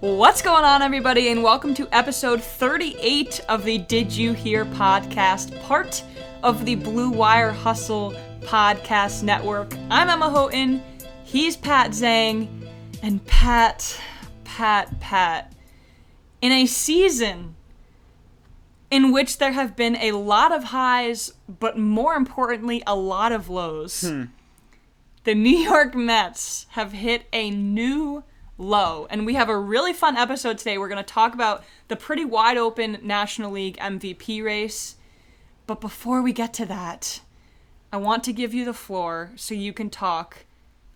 What's going on, everybody, and welcome to episode 38 of the Did You Hear podcast, part of the Blue Wire Hustle podcast network. I'm Emma Houghton, he's Pat Zhang, and Pat, Pat, Pat. In a season in which there have been a lot of highs, but more importantly, a lot of lows, hmm. the New York Mets have hit a new low. And we have a really fun episode today. We're going to talk about the pretty wide open National League MVP race. But before we get to that, I want to give you the floor so you can talk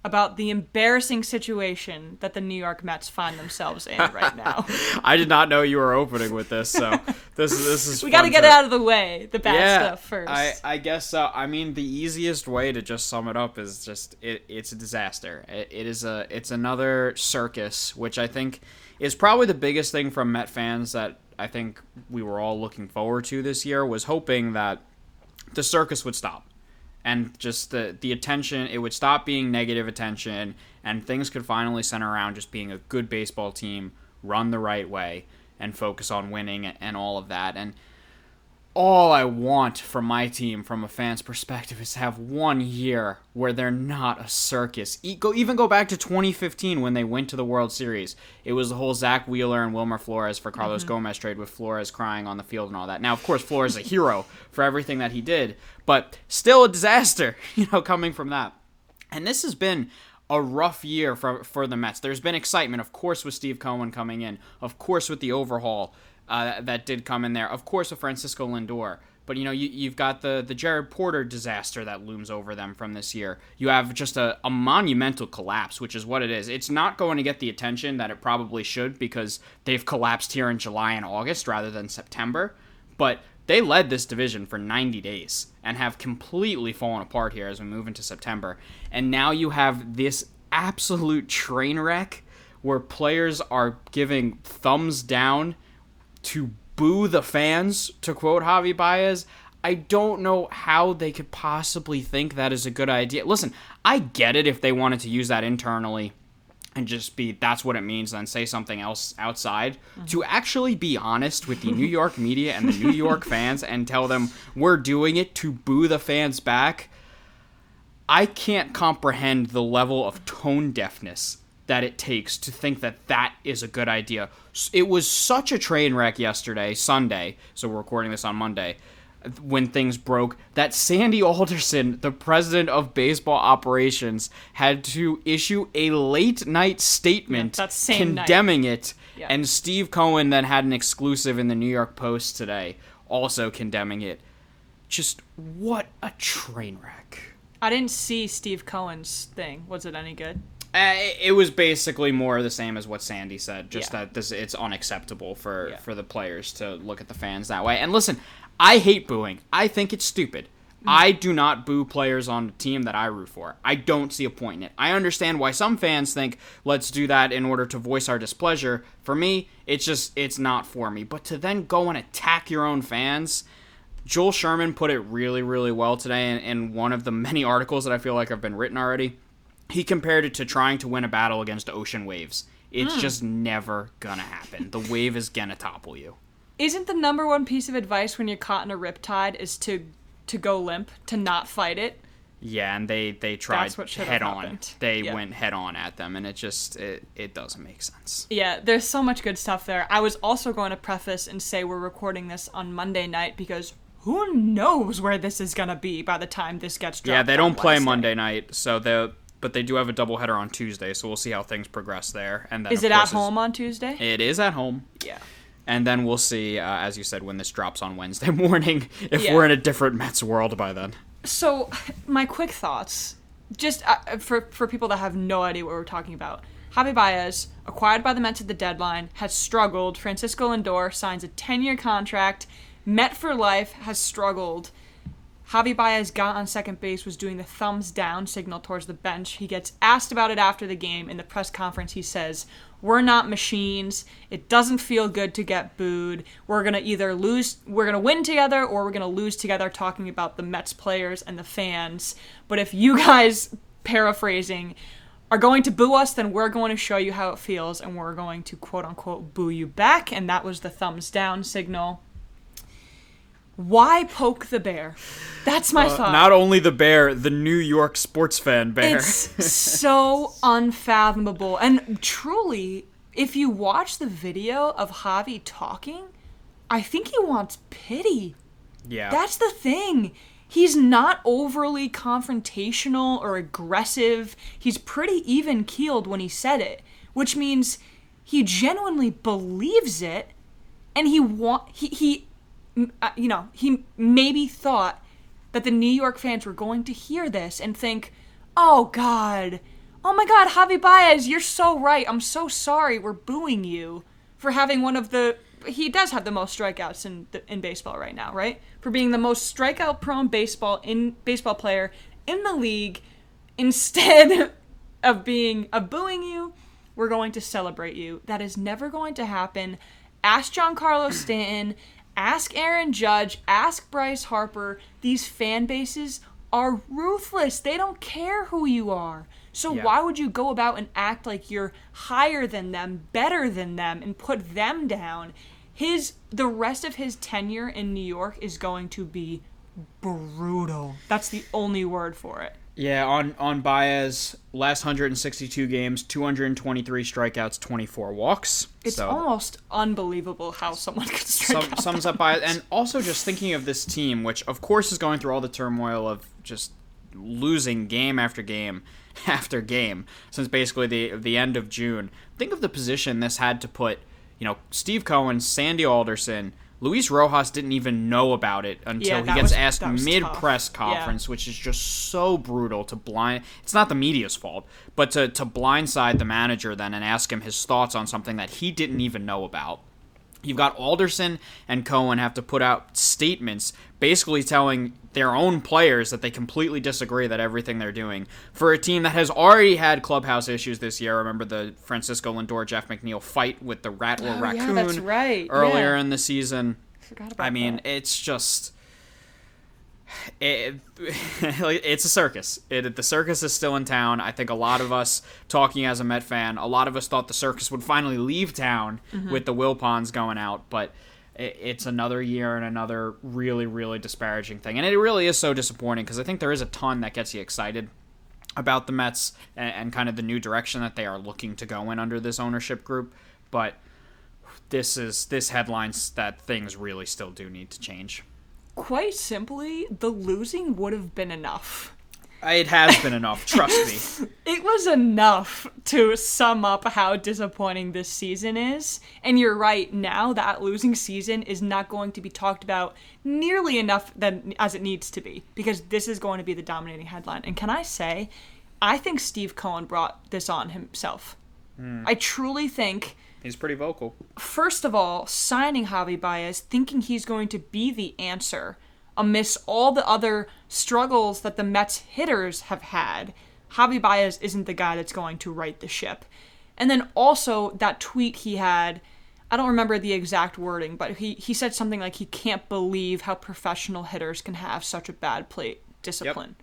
about the embarrassing situation that the New York Mets find themselves in right now. I did not know you were opening with this, so this is this is. we got to get it out of the way, the bad yeah, stuff first. I I guess so. I mean, the easiest way to just sum it up is just it, it's a disaster. It, it is a it's another circus, which I think is probably the biggest thing from Met fans that I think we were all looking forward to this year was hoping that the circus would stop and just the the attention it would stop being negative attention and things could finally center around just being a good baseball team run the right way and focus on winning and all of that. And all I want from my team from a fan's perspective is to have one year where they're not a circus. E- go, even go back to 2015 when they went to the World Series. It was the whole Zack Wheeler and Wilmer Flores for Carlos mm-hmm. Gomez trade with Flores crying on the field and all that. Now, of course, Flores is a hero for everything that he did, but still a disaster, you know, coming from that. And this has been a rough year for for the Mets. There's been excitement, of course, with Steve Cohen coming in, of course, with the overhaul uh, that did come in there, of course, with Francisco Lindor. But you know, you, you've got the the Jared Porter disaster that looms over them from this year. You have just a, a monumental collapse, which is what it is. It's not going to get the attention that it probably should because they've collapsed here in July and August rather than September. But they led this division for 90 days and have completely fallen apart here as we move into September. And now you have this absolute train wreck where players are giving thumbs down to boo the fans, to quote Javi Baez. I don't know how they could possibly think that is a good idea. Listen, I get it if they wanted to use that internally and just be that's what it means then say something else outside uh-huh. to actually be honest with the New York media and the New York fans and tell them we're doing it to boo the fans back I can't comprehend the level of tone deafness that it takes to think that that is a good idea. It was such a train wreck yesterday, Sunday, so we're recording this on Monday, when things broke, that Sandy Alderson, the president of baseball operations, had to issue a late night statement Yeah, same night. condemning it. Yeah. And Steve Cohen then had an exclusive in the New York Post today, also condemning it. Just what a train wreck. I didn't see Steve Cohen's thing. Was it any good? Uh, it- was basically more the same as what Sandy said, just Yeah. that this it's unacceptable for Yeah. for the players to look at the fans that way. And listen, I hate booing. I think it's stupid. Mm. I do not boo players on a team that I root for. I don't see a point in it. I understand why some fans think let's do that in order to voice our displeasure. For me, it's just it's not for me. But to then go and attack your own fans, Joel Sherman put it really, really well today in, in one of the many articles that I feel like have been written already. He compared it to trying to win a battle against ocean waves. It's hmm. just never gonna happen. The wave is gonna topple you. Isn't the number one piece of advice when you're caught in a riptide is to to go limp, to not fight it? Yeah, and they they tried That's what should have head on. happened. They went head on at them, and it just it, it doesn't make sense. Yeah, there's so much good stuff there. I was also going to preface and say we're recording this on Monday night because who knows where this is gonna be by the time this gets dropped. Yeah, they don't play Monday night, so they but they do have a doubleheader on Tuesday, so we'll see how things progress there. And then Is it at home on Tuesday? It is at home. yeah. And then we'll see, uh, as you said, when this drops on Wednesday morning, if Yeah. we're in a different Mets world by then. So, my quick thoughts, just uh, for for people that have no idea what we're talking about. Javi Baez, acquired by the Mets at the deadline, has struggled. Francisco Lindor signs a 10-year contract. Met for life has struggled. Javi Baez got on second base, was doing the thumbs down signal towards the bench. He gets asked about it after the game. In the press conference, he says, We're not machines. It doesn't feel good to get booed. We're going to either lose, we're going to win together, or we're going to lose together, talking about the Mets players and the fans. But if you guys, paraphrasing, are going to boo us, then we're going to show you how it feels and we're going to quote unquote boo you back. And that was the thumbs down signal. Why poke the bear? That's my Uh, thought. not only the bear, the New York sports fan bear. It's so unfathomable. And truly, if you watch the video of Javi talking, I think he wants pity. yeah. That's the thing. He's not overly confrontational or aggressive. He's pretty even keeled when he said it, which means he genuinely believes it and he want he he Uh, you know, he maybe thought that the New York fans were going to hear this and think, "Oh god. Oh my god, Javi Baez, you're so right. I'm so sorry we're booing you for having one of the he does have the most strikeouts in the, in baseball right now, right? For being the most strikeout prone baseball in baseball player in the league instead of being of booing you, we're going to celebrate you. That is never going to happen. Ask Giancarlo Stanton, ask Aaron Judge, ask Bryce Harper. These fan bases are ruthless. They don't care who you are. So Yeah. why would you go about and act like you're higher than them, better than them, and put them down? His the rest of his tenure in New York is going to be brutal. That's the only word for it. Yeah, on on Baez, last 162 games, 223 strikeouts, 24 walks. It's so almost unbelievable how someone could strike sum, out. sums up Baez, and also just thinking of this team, which of course is going through all the turmoil of just losing game after game after game since basically the the end of June. Think of the position this had to put. You know, Steve Cohen, Sandy Alderson. Luis Rojas didn't even know about it until Yeah, he gets was- asked mid tough. press Yeah. conference, which is just so brutal to blind. It's not the media's fault, but to to blindside the manager then and ask him his thoughts on something that he didn't even know about. You've got Alderson and Cohen have to put out statements basically telling their own players that they completely disagree that everything they're doing for a team that has already had clubhouse issues this year. Remember the Francisco Lindor Jeff McNeil fight with the Rattler Oh, yeah, Raccoon that's right. earlier Yeah. in the season. Forgot about I mean, that. it's just it, it's a circus. It, the circus is still in town. I think a lot of us, talking as a Met fan, a lot of us thought the circus would finally leave town Mm-hmm. with the Wilpons going out, but it, it's another year and another really, really disparaging thing. And it really is so disappointing because I think there is a ton that gets you excited about the Mets and, and kind of the new direction that they are looking to go in under this ownership group, but this is this headlines that things really still do need to change. Quite simply, the losing would have been enough. It has been enough, trust me. It was enough to sum up how disappointing this season is. And you're right, now that losing season is not going to be talked about nearly enough that, as it needs to be, because this is going to be the dominating headline. And can I say, I think Steve Cohen brought this on himself. Hmm. I truly think He's pretty vocal. first of all, signing Javi Baez, thinking he's going to be the answer amidst all the other struggles that the Mets hitters have had. Javi Baez isn't the guy that's going to right the ship. And then also that tweet he had, I don't remember the exact wording, but he, he said something like he can't believe how professional hitters can have such a bad plate discipline.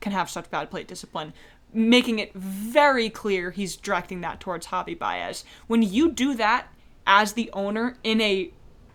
Can have such bad plate discipline. Making it very clear he's directing that towards Javi Baez. When you do that as the owner in a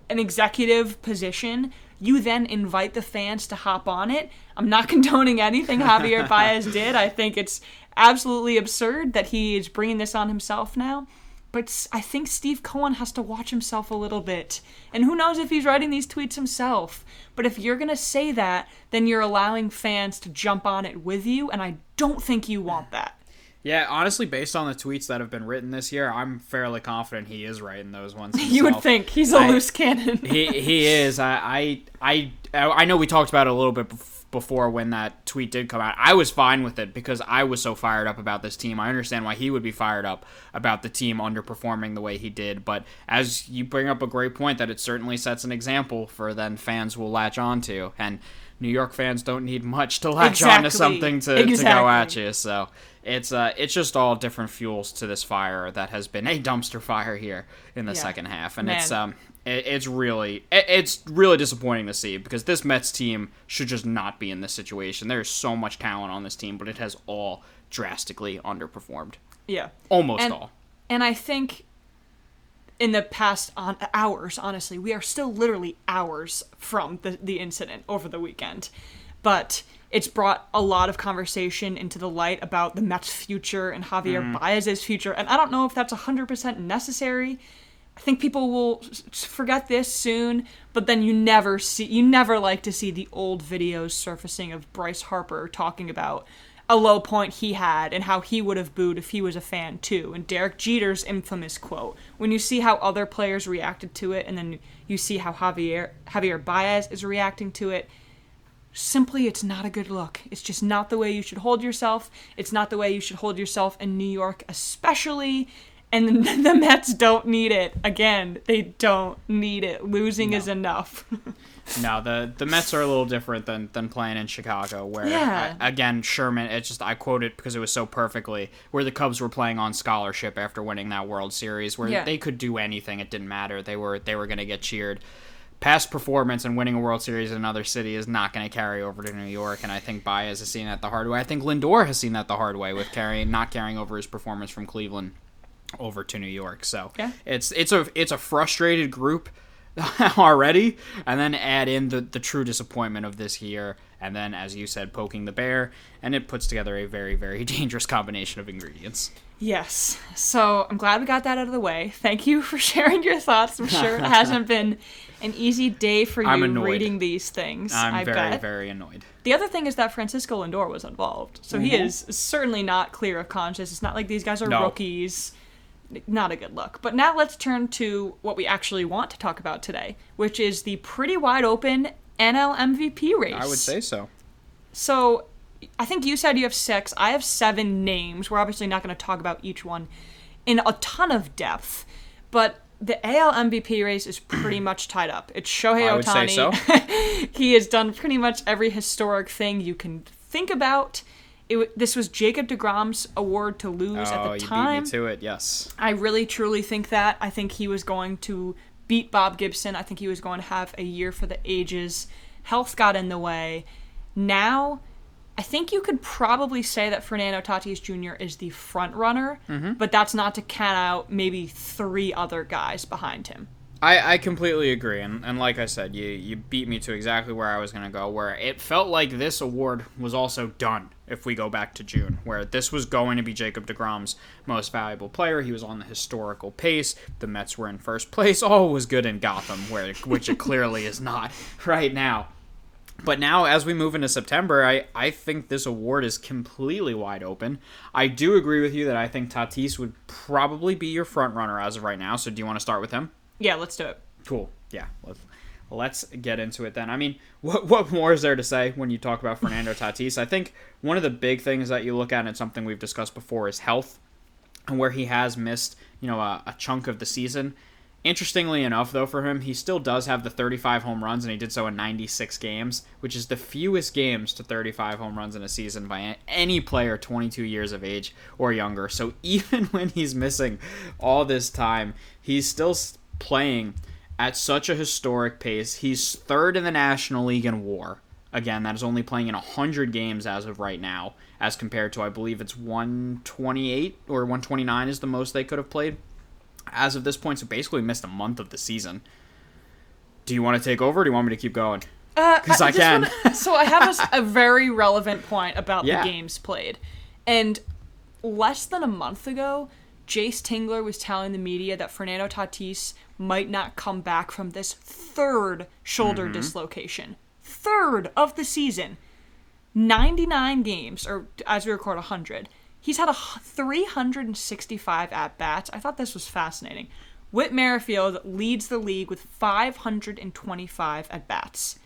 an executive position, you then invite the fans to hop on it. I'm not condoning anything Javier Baez did. I think it's absolutely absurd that he is bringing this on himself now. But I think Steve Cohen has to watch himself a little bit. And who knows if he's writing these tweets himself. But if you're going to say that, then you're allowing fans to jump on it with you. And I don't think you want that. Yeah, honestly, based on the tweets that have been written this year, I'm fairly confident he is writing those ones. Himself. You would think he's a I- loose cannon. he he is. I I I I know we talked about it a little bit bef- before when that tweet did come out. I was fine with it because I was so fired up about this team. I understand why he would be fired up about the team underperforming the way he did. But as you bring up a great point, that it certainly sets an example for then fans will latch onto and. New York fans don't need much to latch onto Exactly. something to, to go at you. So it's uh it's just all different fuels to this fire that has been a dumpster fire here in the Yeah. second half, and it's um it's really it, it's really disappointing to see because this Mets team should just not be in this situation. There's so much talent on this team, but it has all drastically underperformed. Yeah. Almost And- all. And I think in the past on hours, honestly, we are still literally hours from the, the incident over the weekend. But it's brought a lot of conversation into the light about the Mets' future and Javier mm-hmm. Baez's future. And I don't know if that's 100% necessary. I think people will forget this soon, but then you never see, you never like to see the old videos surfacing of Bryce Harper talking about a low point he had and how he would have booed if he was a fan too. And Derek Jeter's infamous quote. When you see how other players reacted to it and then you see how Javier Javier Baez is reacting to it, simply it's not a good look. It's just not the way you should hold yourself. It's not the way you should hold yourself in New York especially. And the Mets don't need it. Again, they don't need it. Losing is enough. No, the the Mets are a little different than than playing in Chicago, where Yeah. I- again Sherman. It's just I quote it because it was so perfectly where the Cubs were playing on scholarship after winning that World Series, where Yeah. they could do anything. It didn't matter. They were they were going to get cheered. Past performance and winning a World Series in another city is not going to carry over to New York, and I think Baez has seen that the hard way. I think Lindor has seen that the hard way with carrying not carrying over his performance from Cleveland over to New York. So Yeah. it's it's a it's a frustrated group already, and then add in the the true disappointment of this year, and then as you said, poking the bear, and it puts together a very very dangerous combination of ingredients. Yes. So I'm glad we got that out of the way. Thank you for sharing your thoughts. I'm sure it hasn't been an easy day for you I'm reading these things. I'm I very bet. very annoyed. The other thing is that Francisco Lindor was involved. So he is certainly not clear of conscience. It's not like these guys are No. rookies. Not a good look. But now let's turn to what we actually want to talk about today, which is the pretty wide open NL MVP race. I would say so. So I think you said you have six. I have seven names. We're obviously not going to talk about each one in a ton of depth, but the AL MVP race is pretty much tied up. It's Shohei I would say Ohtani. so. he has done pretty much every historic thing you can think about. It, this was Jacob DeGrom's award to lose Oh, at the oh, you time. beat me to it. Yes. I really truly think that. I think he was going to beat Bob Gibson. I think he was going to have a year for the ages. Health got in the way. Now, I think you could probably say that Fernando Tatis Jr. is the front runner, mm-hmm. but that's not to count out maybe three other guys behind him. I, I completely agree, and, and like I said, you you beat me to exactly where I was gonna go. Where it felt like this award was also done. If we go back to June, where this was going to be Jacob Degrom's most valuable player, he was on the historical pace. The Mets were in first place. All was good in Gotham, where which it clearly is not right now. But now, as we move into September, I, I think this award is completely wide open. I do agree with you that I think Tatis would probably be your front runner as of right now. So, do you want to start with him? Yeah, let's do it. Cool. Yeah. Let's, let's get into it then. I mean, what what more is there to say when you talk about Fernando Tatis? I think one of the big things that you look at and something we've discussed before is health, and where he has missed, you know, a, a chunk of the season. Interestingly enough, though, for him, he still does have the 35 home runs, and he did so in 96 games, which is the fewest games to 35 home runs in a season by any player 22 years of age or younger. So even when he's missing all this time, he's still playing at such a historic pace. He's third in the National League in WAR. Again, that is only playing in 100 games as of right now, as compared to, I believe it's 128 or 129 is the most they could have played as of this point. So basically missed a month of the season. Do you want to take over or do you want me to keep going? Uh, 'Cause I just can. wanna- so I have a very relevant point about Yeah. the games played, and less than a month ago, Jayce Tingler was telling the media that Fernando Tatis might not come back from this third shoulder Mm-hmm. dislocation, third of the season. 99 games, or as we record 100. He's had a 365 at bats. I thought this was fascinating. Whit Merrifield leads the league with 525 at bats.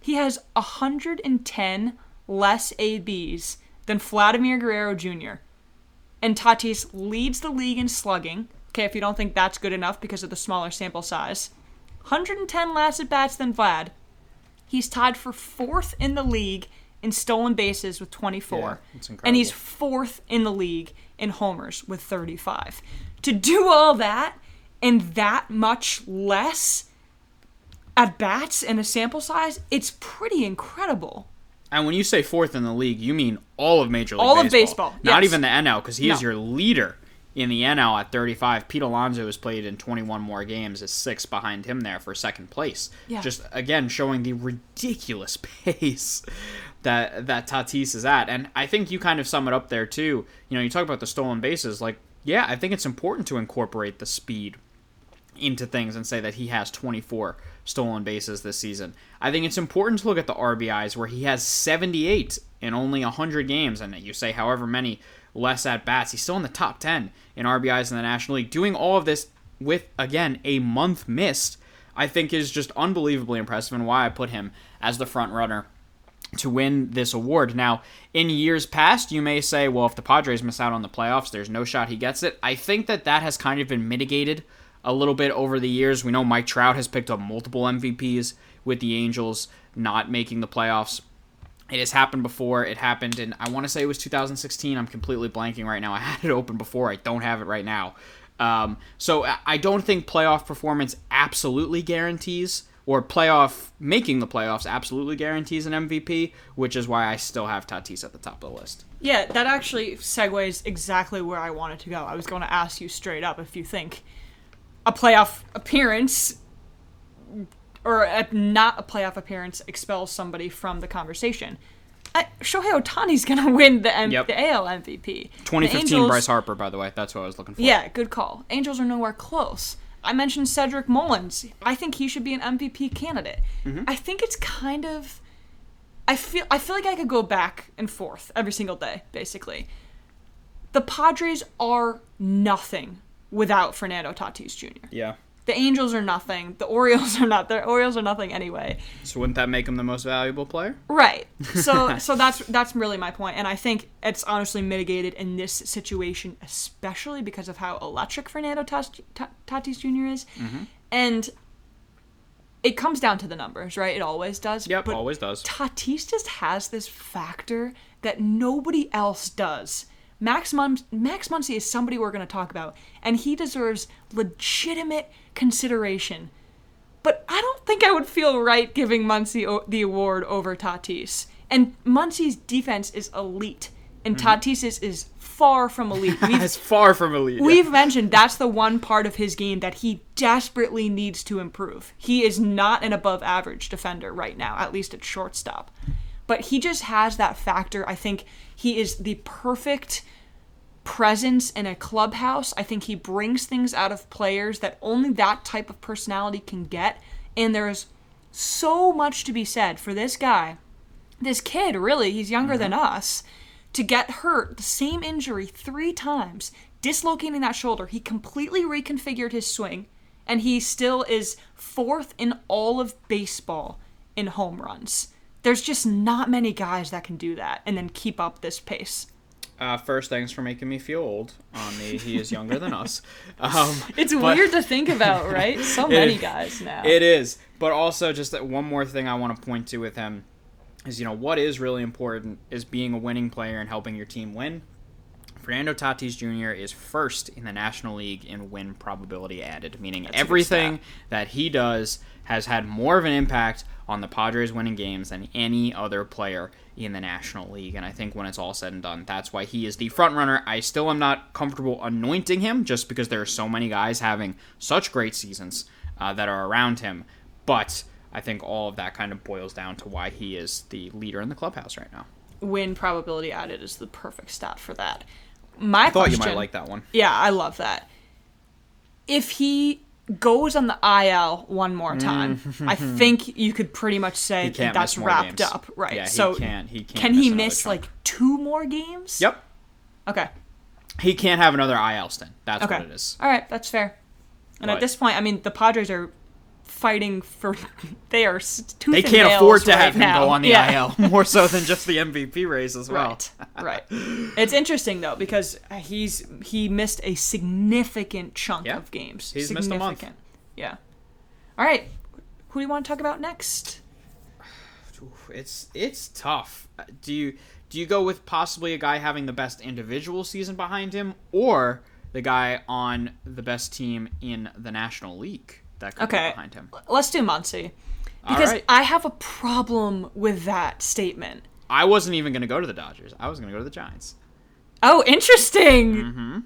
He has 110 less ABs than Vladimir Guerrero Jr. And Tatis leads the league in slugging. Okay, if you don't think that's good enough because of the smaller sample size. 110 less at bats than Vlad. He's tied for fourth in the league in stolen bases with 24. Yeah, and he's fourth in the league in homers with 35. To do all that and that much less at bats and a sample size, it's pretty incredible. And when you say fourth in the league, you mean all of Major League All of Baseball. baseball, Not yes. even the NL, because he is your leader in the NL at 35. Pete Alonso has played in 21 more games, is six behind him there for second place. Yeah. Just, again, showing the ridiculous pace that, that Tatis is at. And I think you kind of sum it up there, too. You know, you talk about the stolen bases. Like, yeah, I think it's important to incorporate the speed into things and say that he has 24 stolen bases this season. I think it's important to look at the RBIs where he has 78 in only 100 games, and you say however many less at bats. He's still in the top 10 in RBIs in the National League. Doing all of this with, again, a month missed, I think is just unbelievably impressive and why I put him as the front runner to win this award. Now, in years past, you may say, well, if the Padres miss out on the playoffs, there's no shot he gets it. I think that that has kind of been mitigated a little bit over the years. We know Mike Trout has picked up multiple MVPs with the Angels not making the playoffs. It has happened before. It happened in, I want to say it was 2016. I'm completely blanking right now. I had it open before. I don't have it right now. Um, so I don't think playoff performance absolutely guarantees, or playoff making the playoffs absolutely guarantees an MVP, which is why I still have Tatis at the top of the list. Yeah, that actually segues exactly where I wanted to go. I was going to ask you straight up if you think a playoff appearance or a, not a playoff appearance expels somebody from the conversation. I, Shohei Ohtani's going to win the, M- Yep. the AL MVP. 2015 The Angels- Bryce Harper, by the way. That's what I was looking for. Yeah, good call. Angels are nowhere close. I mentioned Cedric Mullins. I think he should be an MVP candidate. Mm-hmm. I think it's kind of I feel I feel like I could go back and forth every single day, basically. The Padres are nothing without Fernando Tatis Jr. Yeah. The Angels are nothing. The Orioles are not. The Orioles are nothing anyway. So wouldn't that make him the most valuable player? Right. So so that's that's really my point, and I think it's honestly mitigated in this situation, especially because of how electric Fernando Tatis Jr. is, Mm-hmm. and it comes down to the numbers, right? It always does. Yep, but always does. Tatis just has this factor that nobody else does. Max Mun- Max Muncy is somebody we're going to talk about, and he deserves legitimate consideration. But I don't think I would feel right giving Muncy o- the award over Tatis. And Muncy's defense is elite, and mm-hmm. Tatis's is far from elite. We've, far from elite. yeah. We've mentioned that's the one part of his game that he desperately needs to improve. He is not an above average defender right now, at least at shortstop. But he just has that factor. I think he is the perfect presence in a clubhouse. I think he brings things out of players that only that type of personality can get. And there's so much to be said for this guy, this kid, really, he's younger than mm-hmm. us, to get hurt, the same injury three times, dislocating that shoulder. He completely reconfigured his swing, and he still is fourth in all of baseball in home runs. There's just not many guys that can do that and then keep up this pace. Uh, first, thanks for making me feel old on the he is younger than us. Um, It's but- weird to think about, right? So many guys now. It is. But also, just that one more thing I want to point to with him is, you know, what is really important is being a winning player and helping your team win. Fernando Tatis Jr. is first in the National League in win probability added, meaning good everything that he does has had more of an impact on the Padres winning games than any other player in the National League. And I think when it's all said and done, that's why he is the front runner. I still am not comfortable anointing him just because there are so many guys having such great seasons uh, that are around him. But I think all of that kind of boils down to why he is the leader in the clubhouse right now. Win probability added is the perfect stat for that. My I thought you question, might like that one. Yeah, I love that. If he goes on the IL one more time, I think you could pretty much say Mm. That's wrapped games. up, right? Yeah, he so can't- he can't can he miss chunk. like two more games? Yep. Okay. He can't have another IL stint. That's Okay. what it is. All right, that's fair. And But- at this point, I mean, the Padres are fighting for. They are tooth They can't afford to right have him now. go on the Yeah. IL more so than just the MVP race as well. Right, right. It's interesting though because he's he missed a significant chunk Yeah. of games. He's missed a month. Yeah. All right. Who do you want to talk about next? It's it's tough. Uh, Do you do you go with possibly a guy having the best individual season behind him, or the guy on the best team in the National League? That could Okay. be behind him. Let's do Muncy. Because right. I have a problem with that statement. I wasn't even going to go to the Dodgers. I was going to go to the Giants Oh, interesting. Mm-hmm.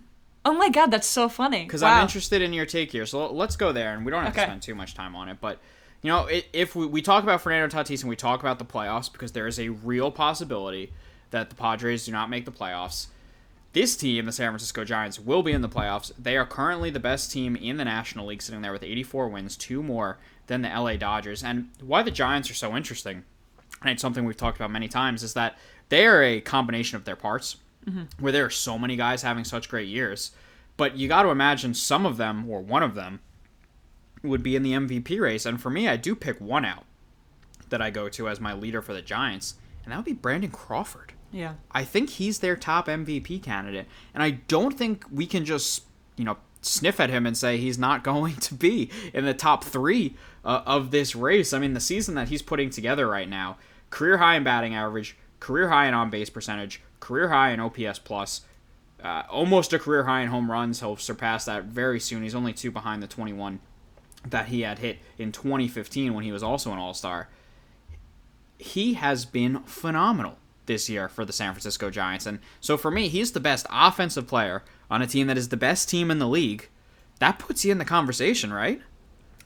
Oh my god, that's so funny. because wow. I'm interested in your take here. So let's go there, and we don't have Okay. to spend too much time on it. But you know, if we, we talk about Fernando Tatis and we talk about the playoffs, because there is a real possibility that the Padres do not make the playoffs. This team, the San Francisco Giants, will be in the playoffs. They are currently the best team in the National League, sitting there with 84 wins, two more than the LA Dodgers. And why the Giants are so interesting, and it's something we've talked about many times, is that they are a combination of their parts, mm-hmm. where there are so many guys having such great years. But you got to imagine some of them, or one of them, would be in the MVP race. And for me, I do pick one out that I go to as my leader for the Giants, and that would be Brandon Crawford. Yeah. I think he's their top MVP candidate, and I don't think we can just you know sniff at him and say he's not going to be in the top three uh, of this race. I mean, the season that he's putting together right now, career high in batting average, career high in on base percentage, career high in OPS plus. Uh, almost a career high in home runs. He'll surpass that very soon. He's only two behind the 21 that he had hit in 2015 when he was also an All Star he has been phenomenal this year for the San Francisco Giants. And so for me, he's the best offensive player on a team that is the best team in the league. That puts you in the conversation, right?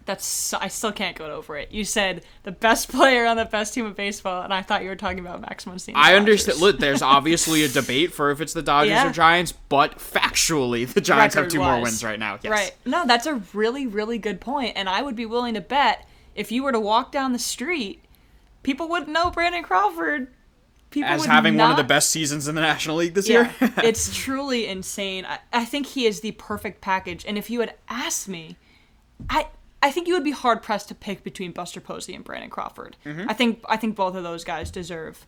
That's so, I still can't get over it. You said the best player on the best team of baseball, and I thought you were talking about Max Muncy. I understand. Look, there's obviously a debate for if it's the Dodgers Yeah. or Giants, but factually, the Giants have two more wins right now. Yes. Right. No, that's a really, really good point, and I would be willing to bet if you were to walk down the street, people wouldn't know Brandon Crawford. People As having one of the best seasons in the National League this Yeah, year. it's truly insane. I, I think he is the perfect package. And if you had asked me, I I think you would be hard pressed to pick between Buster Posey and Brandon Crawford. Mm-hmm. I think I think both of those guys deserve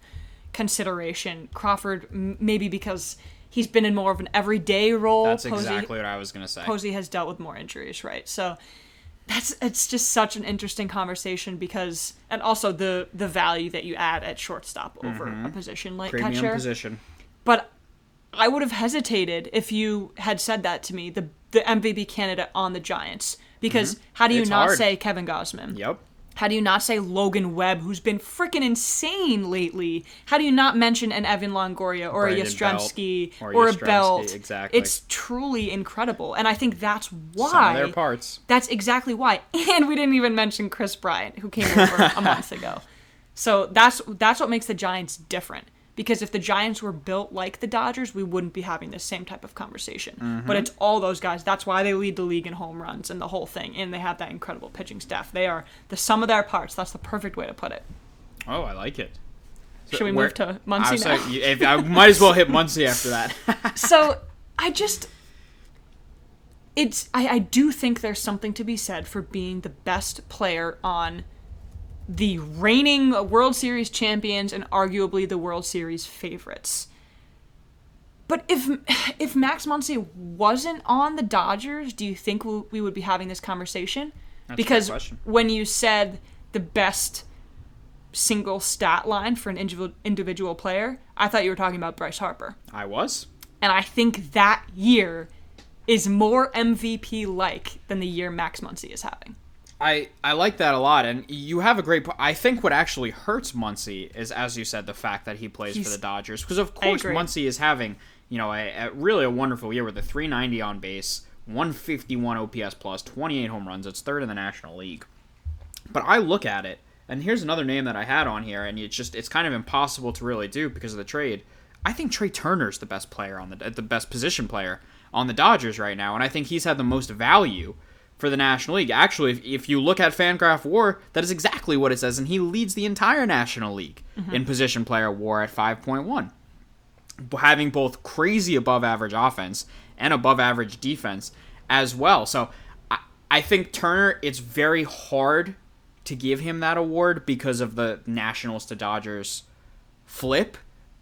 consideration. Crawford m- maybe because he's been in more of an everyday role. That's Posey, exactly what I was going to say. Posey has dealt with more injuries, right? So that's it's just such an interesting conversation because and also the the value that you add at shortstop over a position like Mm-hmm. Premium catcher. position. But I would have hesitated if you had said that to me, the the MVP candidate on the Giants. Because how do you Mm-hmm. It's not hard. say Kevin Gausman? Yep. How do you not say Logan Webb, who's been freaking insane lately? How do you not mention an Evan Longoria or a Brandon Yastrzemski Or or, a Belt? exactly. It's truly incredible, and I think that's why. Some of their parts. That's exactly why. And we didn't even mention Kris Bryant, who came over a month ago. So that's that's what makes the Giants different. Because if the Giants were built like the Dodgers, we wouldn't be having this same type of conversation. Mm-hmm. But it's all those guys. That's why they lead the league in home runs and the whole thing. And they have that incredible pitching staff. They are the sum of their parts. That's the perfect way to put it. Oh, I like it. So Should we where- move to Muncy now? like, if- I might as well hit Muncy after that. so I just it's I, I do think there's something to be said for being the best player on the reigning World Series champions and arguably the World Series favorites. But if if Max Muncy wasn't on the Dodgers, do you think we, would be having this conversation? That's because when you said the best single stat line for an individual individual player, I thought you were talking about Bryce Harper. I was. And I think that year is more MVP like than the year Max Muncy is having. I, I like that a lot, and you have a great. po- I think what actually hurts Muncy is, as you said, the fact that he plays for the Dodgers. Because of course. Muncy is having, you know, a, a really a wonderful year with a 390 on base, 151 OPS plus, 28 home runs. It's third in the National League. But I look at it, and here's another name that I had on here, and it's just it's kind of impossible to really do because of the trade. I think Trea Turner's the best player on the the best position player on the Dodgers right now, and I think he's had the most value for the National League. Actually, if, if you look at Fangraph WAR, that is exactly what it says, and he leads the entire National League mm-hmm. in position player WAR at 5.1 having both crazy above average offense and above average defense as well. So I, I think Turner, it's very hard to give him that award because of the Nationals to Dodgers flip.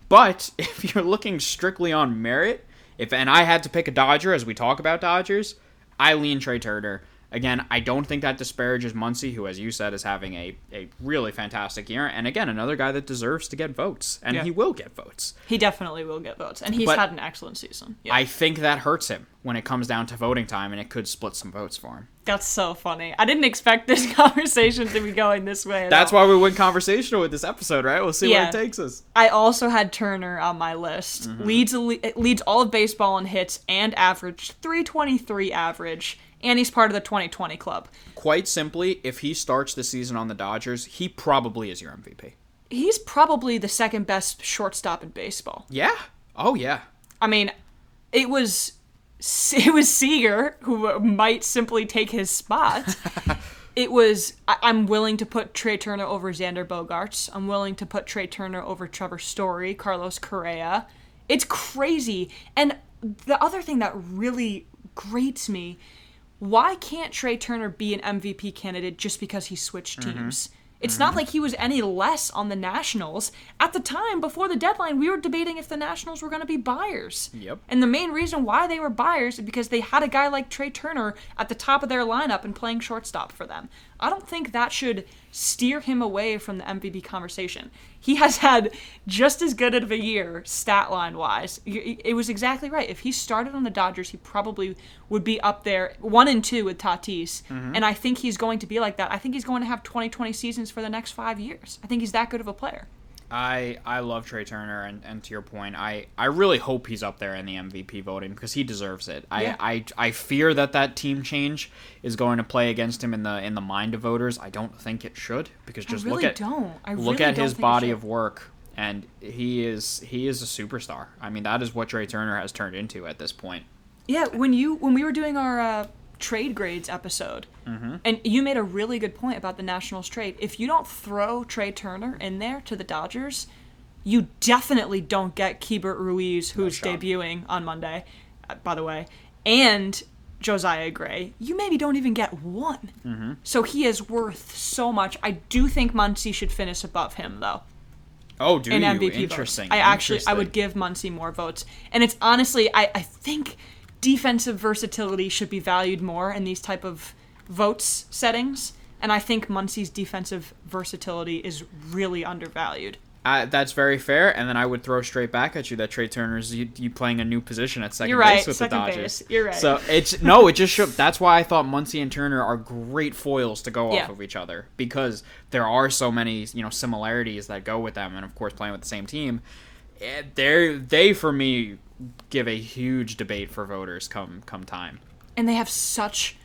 But if you're looking strictly on merit, if and I had to pick a Dodger as we talk about Dodgers, I lean Trea Turner. Again, I don't think that disparages Muncy, who, as you said, is having a, a really fantastic year. And again, another guy that deserves to get votes, and Yeah. he will get votes. He definitely will get votes, and he's But- had an excellent season. Yeah. I think that hurts him when it comes down to voting time, and it could split some votes for him. That's so funny. I didn't expect this conversation to be going this way. at That's all. why we went conversational with this episode, right? We'll see Yeah. where it takes us. I also had Turner on my list. Mm-hmm. Leads leads all of baseball in hits and average, 323 average, and he's part of the 2020 club. Quite simply, if he starts the season on the Dodgers, he probably is your MVP. He's probably the second best shortstop in baseball. Yeah. Oh yeah. I mean, it was it was Seager who might simply take his spot. it was I, I'm willing to put Trea Turner over Xander Bogaerts. I'm willing to put Trea Turner over Trevor Story, Carlos Correa. It's crazy. And the other thing that really grates me, why can't Trea Turner be an MVP candidate just because he switched mm-hmm. teams? It's mm-hmm. not like he was any less on the Nationals. At the time, before the deadline, we were debating if the Nationals were going to be buyers. Yep. And the main reason why they were buyers is because they had a guy like Trea Turner at the top of their lineup and playing shortstop for them. I don't think that should steer him away from the MVP conversation. He has had just as good of a year stat line wise. It was exactly right. If he started on the Dodgers, he probably would be up there one and two with Tatis. Mm-hmm. And I think he's going to be like that. I think he's going to have 2020 seasons for the next five years. I think he's that good of a player. I I love Trea Turner, and, and to your point, I, I really hope he's up there in the MVP voting because he deserves it. Yeah. I, I I fear that that team change is going to play against him in the in the mind of voters. I don't think it should because just really look at don't. I look really at his body of work, and he is he is a superstar. I mean, that is what Trea Turner has turned into at this point. Yeah, when you when we were doing our uh, trade grades episode, and you made a really good point about the Nationals trade. If you don't throw Trea Turner in there to the Dodgers, you definitely don't get Keibert Ruiz, who's shot. debuting on Monday, uh, by the way, and Josiah Gray. You maybe don't even get one. So he is worth so much. I do think Muncy should finish above him, though Oh, do in you? MVP Interesting. votes. I actually I would give Muncy more votes. And it's honestly I, I think defensive versatility should be valued more in these type of votes settings. And I think Muncy's defensive versatility is really undervalued. Uh, that's very fair, and then I would throw straight back at you that Trea Turner's you, you playing a new position at 2nd You're right, base with second the Dodgers. base. You're right. So it's no, it just showed. That's why I thought Muncy and Turner are great foils to go Yeah. off of each other because there are so many you know similarities that go with them, and of course playing with the same team. Eh, they they for me give a huge debate for voters come come time. And they have such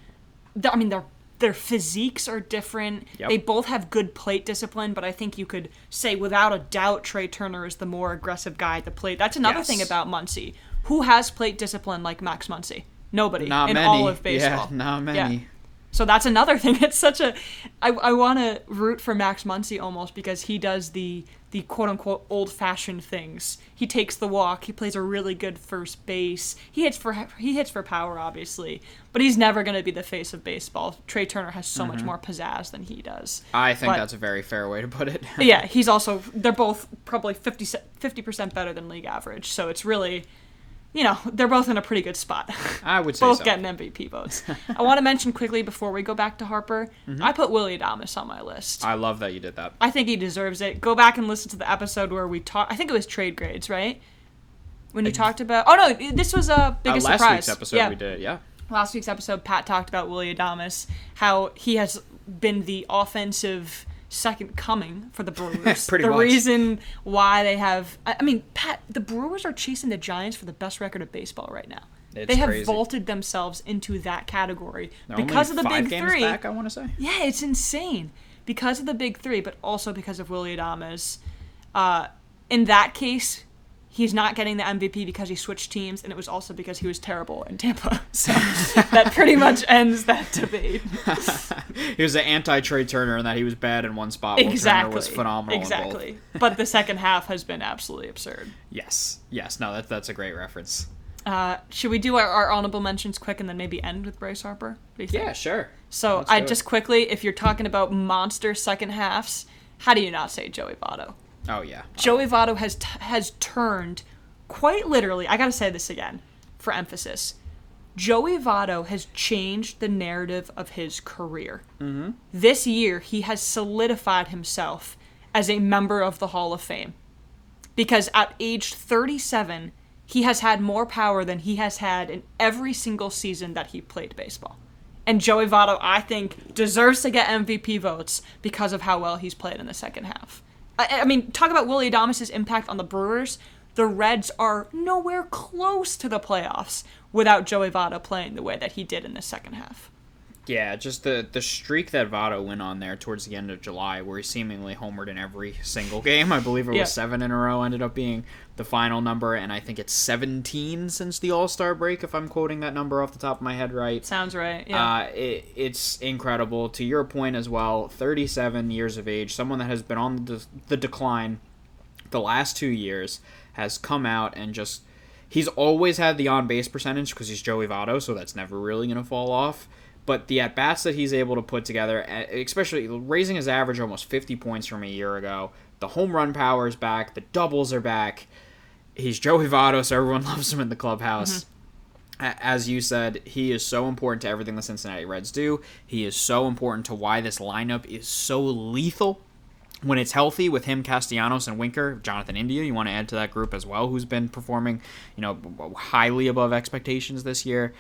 I mean their their physiques are different. Yep. They both have good plate discipline, but I think you could say without a doubt Trea Turner is the more aggressive guy at the plate. That's another Yes. thing about Muncy. Who has plate discipline like Max Muncy? Nobody Not in many. all of baseball. Yeah, not many. So that's another thing. It's such a I, I want to root for Max Muncy almost because he does the the quote unquote old fashioned things. He takes the walk. He plays a really good first base. He hits for he hits for power obviously, but he's never going to be the face of baseball. Trea Turner has so much mm-hmm. more pizzazz than he does. I think But- that's a very fair way to put it. yeah, he's also they're both probably 50 percent better than league average. So it's really you know, they're both in a pretty good spot. I would say both so. getting MVP votes. I want to mention quickly before we go back to Harper, Mm-hmm. I put Willy Adames on my list. I love that you did that. I think he deserves it. Go back and listen to the episode where we talked. I think it was trade grades, right? When you talked about. Oh no, this was a Uh, last surprise. week's episode yeah. we did, yeah. Last week's episode, Pat talked about Willy Adames, how he has been the offensive second coming for the Brewers. Pretty the much. reason why they have. I mean, Pat, the Brewers are chasing the Giants for the best record of baseball right now. It's they have crazy. vaulted themselves into that category They're because of the big three. back, I want to say. Yeah, it's insane. Because of the big three, but also because of Willy Adames. Uh, in that case, he's not getting the MVP because he switched teams, and it was also because he was terrible in Tampa. So that pretty much ends that debate. he was the anti Trea Turner in that he was bad in one spot. While exactly. Turner was phenomenal. in both. Exactly. but the second half has been absolutely absurd. Yes. Yes. No, that, that's a great reference. Uh, should we do our, our honorable mentions quick and then maybe end with Bryce Harper? What do you think? Yeah, sure. So Let's I just quickly, if you're talking about monster second halves, how do you not say Joey Votto? Oh, yeah. Joey Votto has t- has turned quite literally. I gotta say this again for emphasis. Joey Votto has changed the narrative of his career. Mm-hmm. This year, he has solidified himself as a member of the Hall of Fame. Because at age 37, he has had more power than he has had in every single season that he played baseball. And Joey Votto, I think, deserves to get MVP votes because of how well he's played in the second half. I, I mean, talk about Willy Adames' impact on the Brewers. The Reds are nowhere close to the playoffs without Joey Votto playing the way that he did in the second half. Yeah, just the the streak that Votto went on there towards the end of July, where he seemingly homered in every single game. I believe it was seven in a row. Ended up being the final number, and I think it's seventeen since the All Star break, if I'm quoting that number off the top of my head right. Sounds right. Yeah. Uh, it, it's incredible. To your point as well, 37 years of age, someone that has been on the, the decline the last two years has come out and just. He's always had the on base percentage because he's Joey Votto, so that's never really going to fall off. But the at bats that he's able to put together, eh, especially raising his average almost 50 points from a year ago, the home run power is back, the doubles are back. He's Joey Votto, so everyone loves him in the clubhouse a- as you said, he is so important to everything the Cincinnati Reds do. He is so important to why this lineup is so lethal when it's healthy with him, Castellanos, and Winker. Jonathan India, you want to add to that group as well, who's been performing, you know, highly above expectations this year.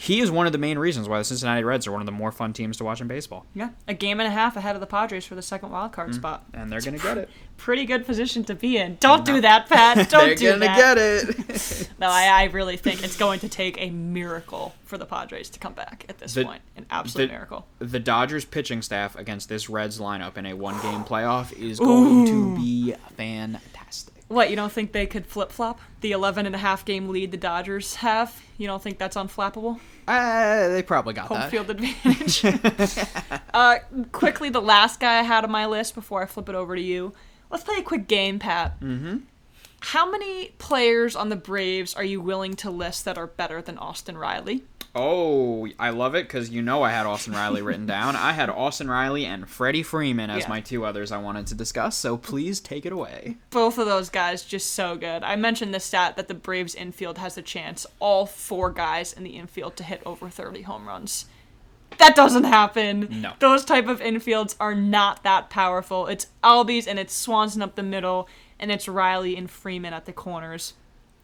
He is one of the main reasons why the Cincinnati Reds are one of the more fun teams to watch in baseball, yeah. A game and a half ahead of the Padres for the second wild card mm-hmm. spot. and they're gonna get it. Pretty good position to be in. Don't do that, Pat. Don't do that. they're gonna get it. No, I, I really think it's going to take a miracle for the Padres to come back at this The- point. An absolute the- miracle. the Dodgers pitching staff against this Reds lineup in a one game playoff is going to be fantastic. What, you don't think they could flip flop? The 11 and a half game lead the Dodgers have? You don't think that's unflappable? Uh, they probably got Home that. field advantage. uh, quickly, the last guy I had on my list before I flip it over to you. Let's play a quick game, Pat. Mm-hmm. How many players on the Braves are you willing to list that are better than Austin Riley? Oh, I love it because you know I had Austin Riley written down. I had Austin Riley and Freddie Freeman as Yeah. my two others I wanted to discuss, so please take it away. both of those guys just so good. I mentioned the stat that the Braves infield has a chance, all four guys in the infield to hit over 30 home runs. That doesn't happen. No. Those type of infields are not that powerful. It's Albies and it's Swanson up the middle and it's Riley and Freeman at the corners.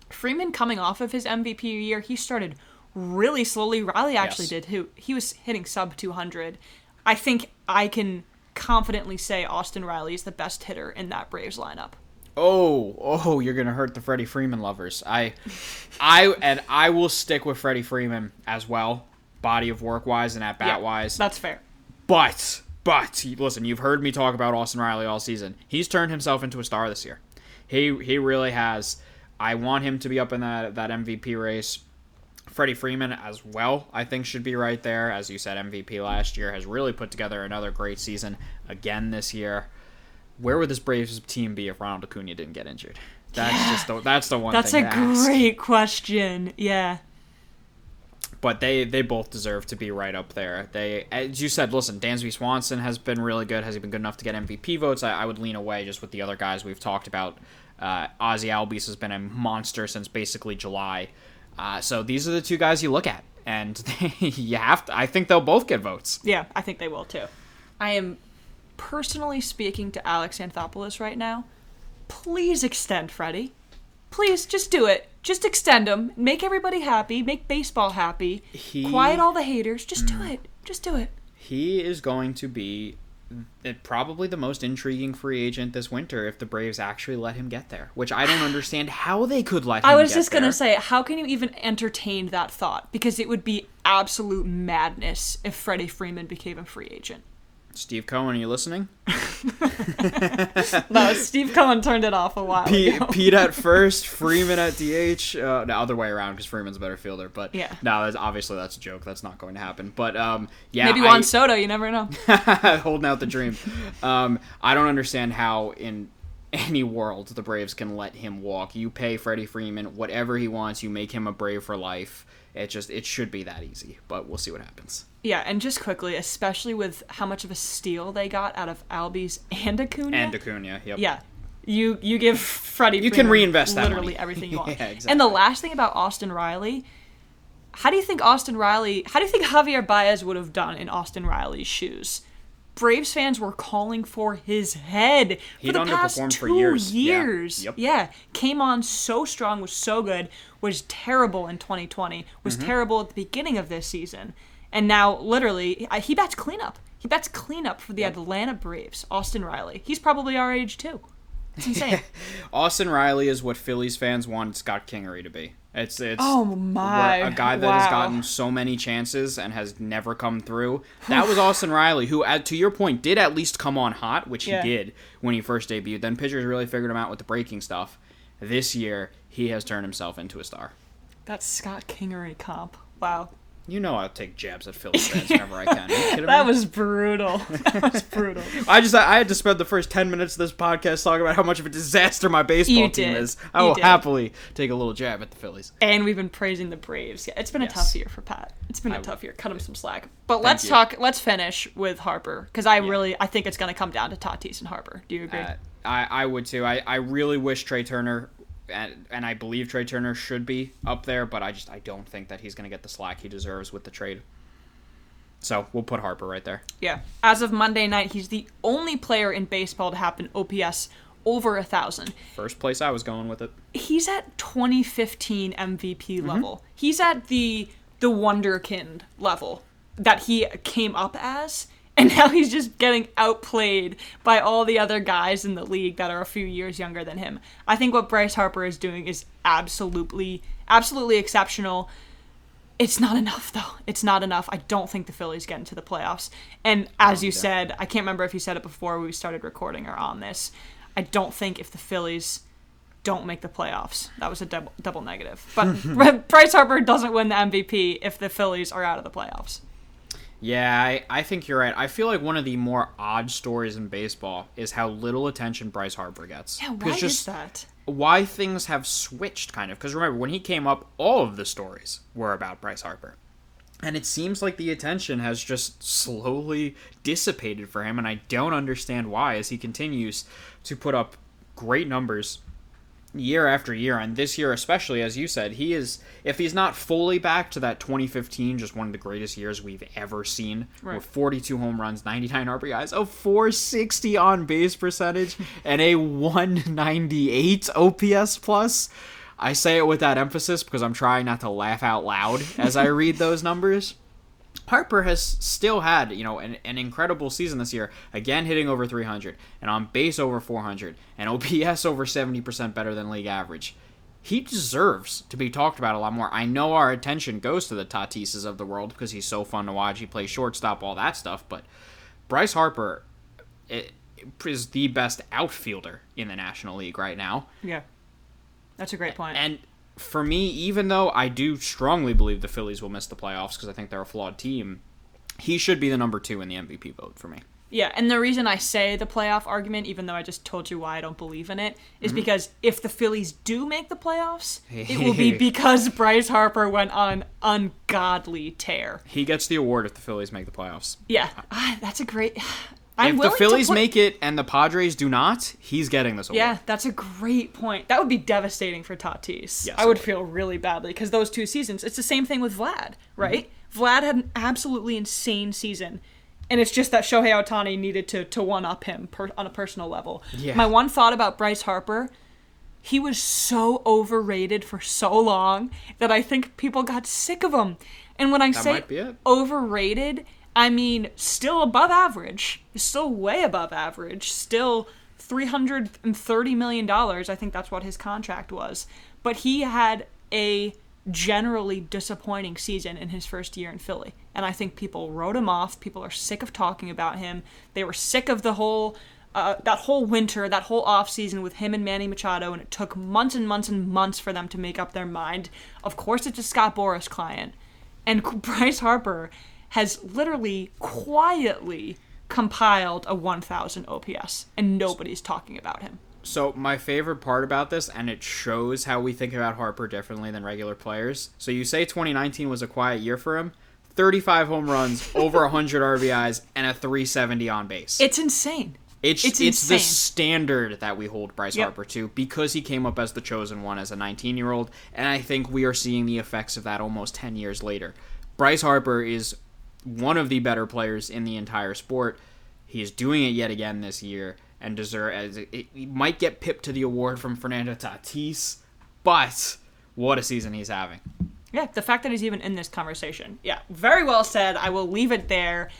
Freeman coming off of his MVP year, he started really slowly. Riley actually Yes. did who he was hitting sub 200. I think I can confidently say Austin Riley is the best hitter in that Braves lineup. Oh, oh, you're gonna hurt the Freddie Freeman lovers. I, I, and I will stick with Freddie Freeman as well, body of work wise and at bat wise. That's fair. But, but listen, you've heard me talk about Austin Riley all season. He's turned himself into a star this year. He he really has. I want him to be up in that that MVP race. Freddie Freeman as well, I think should be right there. As you said, MVP last year has really put together another great season again this year. Where would this Braves team be if Ronald Acuna didn't get injured? That's just the, that's the one. That's a to ask. great question. Yeah. but they they both deserve to be right up there. They, as you said, listen, Dansby Swanson has been really good. Has he been good enough to get MVP votes? I, I would lean away just with the other guys we've talked about. Uh, Ozzy Albies has been a monster since basically July. Uh, so these are the two guys you look at, and you have to. I think they'll both get votes. Yeah, I think they will too. I am personally speaking to Alex Anthopoulos right now. Please extend Freddie. Please, just do it. Just extend him. Make everybody happy. Make baseball happy. He- Quiet all the haters. Just do it. Just do it. He is going to be probably the most intriguing free agent this winter if the Braves actually let him get there. Which I don't understand how they could let him. I was just gonna say, how can you even entertain that thought? Because it would be absolute madness if Freddie Freeman became a free agent. Steve Cohen, are you listening? No, Steve Cohen turned it off a while Pete, ago. Pete at first, Freeman at DH. Uh, no, other way around because Freeman's a better fielder. But Yeah. no, that's, obviously that's a joke. That's not going to happen. But um, yeah, Maybe I- Juan Soto. You never know. holding out the dream. Um, I don't understand how in any world the Braves can let him walk. You pay Freddie Freeman whatever he wants. You make him a Brave for life. It just it should be that easy. But we'll see what happens. Yeah, and just quickly, especially with how much of a steal they got out of Albies and Acuna. And Acuna. Yep. yeah, you you give Freddie. You can reinvest that literally everything you want. Yeah, And the last thing about Austin Riley, how do you think Austin Riley, how do you think Javier Baez would have done in Austin Riley's shoes? Braves fans were calling for his head for He'd the past underperformed two for years. Yeah. years. Yep. Yeah, came on so strong, was so good, was terrible in 2020, was Mm-hmm. terrible at the beginning of this season, and now literally he bats cleanup. He bats cleanup for the Atlanta Braves. Austin Riley. He's probably our age too. It's insane. Austin Riley is what Phillies fans want Scott Kingery to be. It's it's Oh, my. a guy that has gotten so many chances and has never come through. That was Austin Riley, who, to your point, did at least come on hot, which Yeah. he did when he first debuted. Then pitchers really figured him out with the breaking stuff. This year, he has turned himself into a star. That's Scott Kingery comp. Wow. You know I'll take jabs at Phillies fans whenever I can. Are you kidding That me? was brutal. That was brutal. I just I had to spend the first ten minutes of this podcast talking about how much of a disaster my baseball team is. I You will did. happily take a little jab at the Phillies. And we've been praising the Braves. Yeah, it's been a tough year for Pat. It's been a tough year. Cut him some slack. But let's you. talk. Let's finish with Harper because I really I think it's going to come down to Tatis and Harper. Do you agree? Uh, I, I would too. I, I really wish Trea Turner, and, and I believe Trea Turner should be up there, but I just I don't think that he's going to get the slack he deserves with the trade. So we'll put Harper right there. yeah. As of Monday night, he's the only player in baseball to have an OPS over a thousand. First place I was going with it. He's at 2015 MVP Mm-hmm. level. He's at the the wonderkind level that he came up as. And now he's just getting outplayed by all the other guys in the league that are a few years younger than him. I think what Bryce Harper is doing is absolutely, absolutely exceptional. It's not enough, though. It's not enough. I don't think the Phillies get into the playoffs. And as you said, I can't remember if you said it before we started recording or on this. I don't think if the Phillies don't make the playoffs, that was a double, double negative. But Bryce Harper doesn't win the MVP if the Phillies are out of the playoffs. Yeah, I, I think you're right. I feel like one of the more odd stories in baseball is how little attention Bryce Harper gets. Yeah, why Because is that? why things have switched kind of because remember when he came up all of the stories were about bryce harper and it seems like the attention has just slowly dissipated for him and i don't understand why as he continues to put up great numbers year after year and this year especially as you said he is if he's not fully back to that 2015 just one of the greatest years we've ever seen Right. with 42 home runs 99 RBIs a 460 on base percentage and a 198 OPS plus I say it with that emphasis because I'm trying not to laugh out loud as I read those numbers Harper has still had, you know, an, an incredible season this year. Again, hitting over 300, and on base over 400, and OPS over 70% better than league average. He deserves to be talked about a lot more. I know our attention goes to the Tatises of the world because he's so fun to watch. He plays shortstop, all that stuff. But Bryce Harper is the best outfielder in the National League right now. Yeah. That's a great point. And for me, even though I do strongly believe the Phillies will miss the playoffs because I think they're a flawed team, he should be the number two in the MVP vote for me. Yeah, and the reason I say the playoff argument, even though I just told you why I don't believe in it, is Mm-hmm. because if the Phillies do make the playoffs, it will be because Bryce Harper went on ungodly tear. He gets the award if the Phillies make the playoffs. Yeah, ah, that's a great. I'm if the Phillies put- make it and the Padres do not, he's getting this award. Yeah, that's a great point. That would be devastating for Tatis. Yes, I would would. feel really badly because those two seasons, it's the same thing with Vlad, mm-hmm. right? Vlad had an absolutely insane season. And it's just that Shohei Ohtani needed to, to one up him per, on a personal level. Yeah. My one thought about Bryce Harper, he was so overrated for so long that I think people got sick of him. And when I say be it. overrated, I mean still above average, still way above average, still three hundred and thirty million dollars. I think that's what his contract was. But he had a generally disappointing season in his first year in Philly. And I think people wrote him off. People are sick of talking about him. They were sick of the whole uh, that whole winter, that whole off season with him and Manny Machado, and it took months and months and months for them to make up their mind. Of course, it's a Scott Boras client, and Bryce Harper has literally quietly compiled a 1,000 OPS, and nobody's talking about him. So my favorite part about this, and it shows how we think about Harper differently than regular players. So you say 2019 was a quiet year for him. 35 home runs, over 100 RBIs, and a 370 on base. It's insane. It's It's it's, the standard that we hold Bryce Yep. Harper to because he came up as the chosen one as a 19 year old, and I think we are seeing the effects of that almost 10 years later. Bryce Harper is one of the better players in the entire sport. He is doing it yet again this year, and deserve as it, he might get pipped to the award from Fernando Tatis, but what a season he's having. Yeah, the fact that he's even in this conversation. Yeah, very well said. I will leave it there.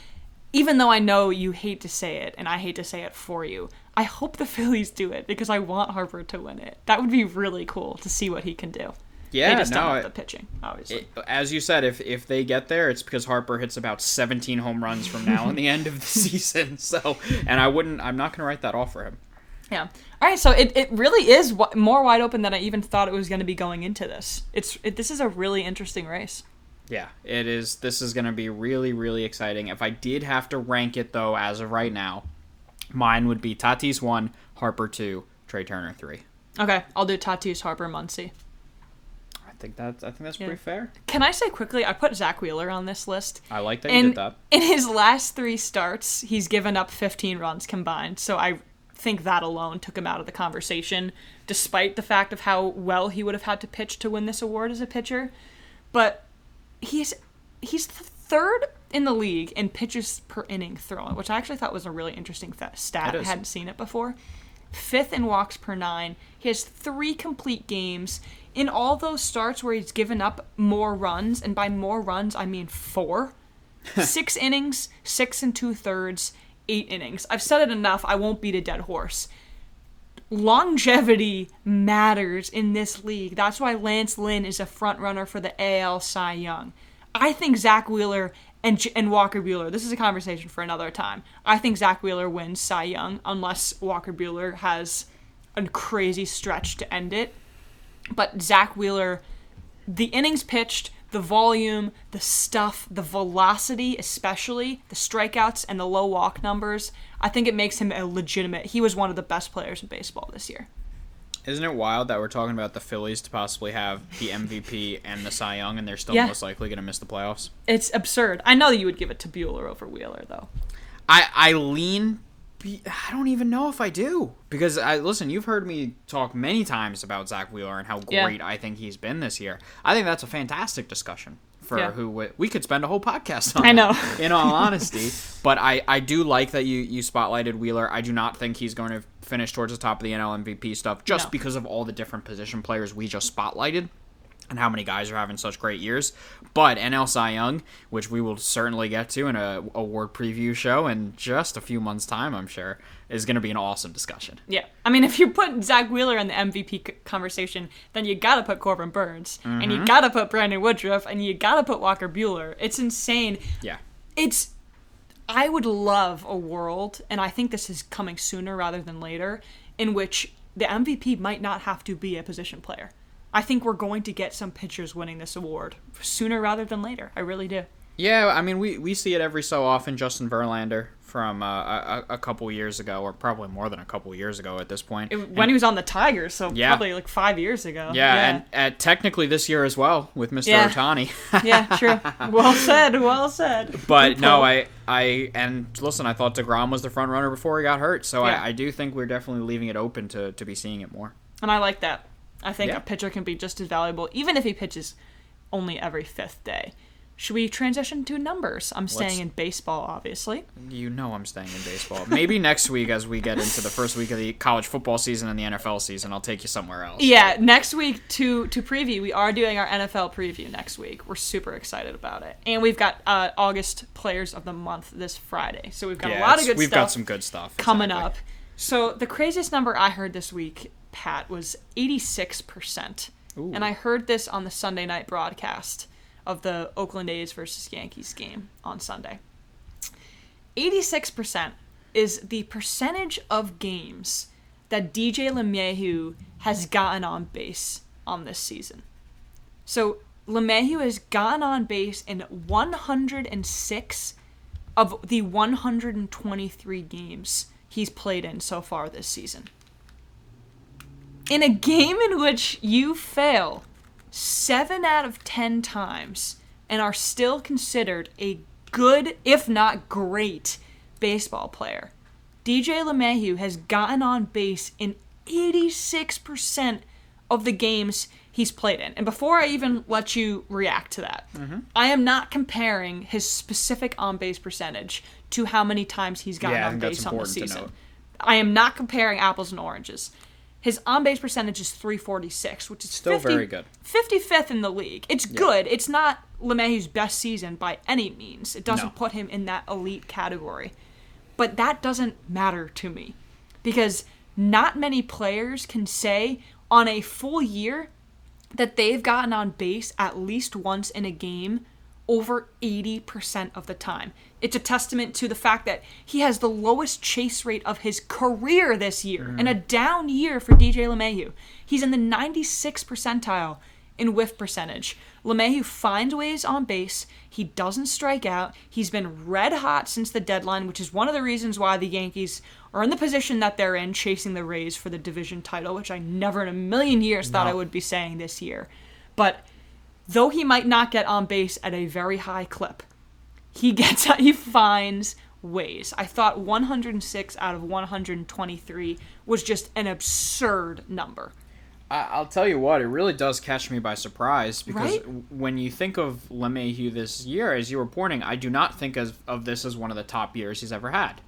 Even though I know you hate to say it, and I hate to say it for you, I hope the Phillies do it because I want Harper to win it. That would be really cool to see what he can do. Yeah, they just no, don't have the pitching, obviously. it- as you said, if if they get there, it's because Harper hits about 17 home runs from now and the end of the season. So, and I wouldn't, I'm not going to write that off for him. Yeah. All right. So it, it really is w- more wide open than I even thought it was going to be going into this. It's it, this is a really interesting race. Yeah, it is. This is going to be really, really exciting. If I did have to rank it though, as of right now, mine would be Tatis one, Harper two, Trea Turner three. Okay, I'll do Tatis, Harper, Muncy. I think that's, I think that's Yeah. pretty fair. Can I say quickly? I put Zack Wheeler on this list. I like that you did that. in his last three starts, he's given up 15 runs combined. So I think that alone took him out of the conversation, despite the fact of how well he would have had to pitch to win this award as a pitcher. But he's he's the third in the league in pitches per inning thrown, which I actually thought was a really interesting th- stat. I hadn't seen it before. Fifth in walks per nine. He has three complete games. In all those starts where he's given up more runs, and by more runs I mean four, six innings, six and two thirds, eight innings. I've said it enough. I won't beat a dead horse. Longevity matters in this league. That's why Lance Lynn is a front runner for the AL Cy Young. I think Zack Wheeler and and Walker Buehler. This is a conversation for another time. I think Zack Wheeler wins Cy Young unless Walker Buehler has a crazy stretch to end it. But Zack Wheeler, the innings pitched, the volume, the stuff, the velocity, especially the strikeouts and the low walk numbers, I think it makes him a legitimate. He was one of the best players in baseball this year. Isn't it wild that we're talking about the Phillies to possibly have the MVP and the Cy Young, and they're still Yeah. most likely going to miss the playoffs? It's absurd. I know that you would give it to Buehler over Wheeler, though. I I lean. Be- I don't even know if I do because I listen. You've heard me talk many times about Zack Wheeler and how Yeah. great I think he's been this year. I think that's a fantastic discussion for Yeah. who we, we could spend a whole podcast on. I know. that, in all honesty, but I I do like that you you spotlighted Wheeler. I do not think he's going to finish towards the top of the NL MVP stuff just No. because of all the different position players we just spotlighted and how many guys are having such great years. But NL Cy Young, which we will certainly get to in a award preview show in just a few months' time, I'm sure, is going to be an awesome discussion. Yeah, I mean, if you put Zack Wheeler in the MVP conversation, then you gotta put Corbin Burnes, and you mm-hmm. gotta put Brandon Woodruff, and you gotta put Walker Buehler. It's insane. Yeah. It's. I would love a world, and I think this is coming sooner rather than later, in which the MVP might not have to be a position player. I think we're going to get some pitchers winning this award sooner rather than later. I really do. Yeah, I mean, we, we see it every so often. Justin Verlander from uh, a, a couple years ago, or probably more than a couple years ago at this point. It- when he was on the Tigers, so Yeah. probably like five years ago. yeah, and uh, technically this year as well with Mr. Yeah. Ohtani. yeah, true. Well said. Well said. But no. I, I, and listen, I thought deGrom was the front runner before he got hurt, so Yeah. I, I do think we're definitely leaving it open to, to be seeing it more. And I like that. I think Yeah. a pitcher can be just as valuable, even if he pitches only every fifth day. Should we transition to numbers? I'm staying Let's- in baseball, obviously. You know I'm staying in baseball. Maybe next week, as we get into the first week of the college football season and the NFL season, I'll take you somewhere else. Yeah, next week to to preview, we are doing our NFL preview next week. We're super excited about it, and we've got uh, August Players of the Month this Friday, so we've got Yeah, a lot of good We've stuff got some good stuff coming exactly. up. So the craziest number I heard this week, Pat, was 86%. Ooh. And I heard this on the Sunday night broadcast of the Oakland A's versus Yankees game on Sunday. 86% is the percentage of games that DJ LeMahieu has gotten on base on this season. So LeMahieu has gotten on base in 106 of the 123 games he's played in so far this season. In a game in which you fail 7 out of 10 times and are still considered a good, if not great, baseball player, DJ LeMahieu has gotten on base in 86% of the games he's played in. And before I even let you react to that, Mm-hmm. I am not comparing his specific on base percentage to how many times he's gotten Yeah, on base on the season. I am not comparing apples and oranges. His on base percentage is 346, which is Still 50, very good. 55th in the league. It's good. It's not LeMahieu's best season by any means. It doesn't No. put him in that elite category. But that doesn't matter to me because not many players can say on a full year that they've gotten on base at least once in a game over 80% of the time. It's a testament to the fact that he has the lowest chase rate of his career this year mm-hmm. and a down year for DJ LeMahieu. He's in the 96th percentile in whiff percentage. LeMahieu finds ways on base. He doesn't strike out. He's been red hot since the deadline, which is one of the reasons why the Yankees are in the position that they're in, chasing the Rays for the division title, which I never in a million years thought I would be saying this year. But though he might not get on base at a very high clip, he gets he finds ways. I thought 106 out of 123 was just an absurd number. I'll tell you what, it really does catch me by surprise because Right? when you think of LeMahieu this year, as you were pointing, I do not think of, of this as one of the top years he's ever had.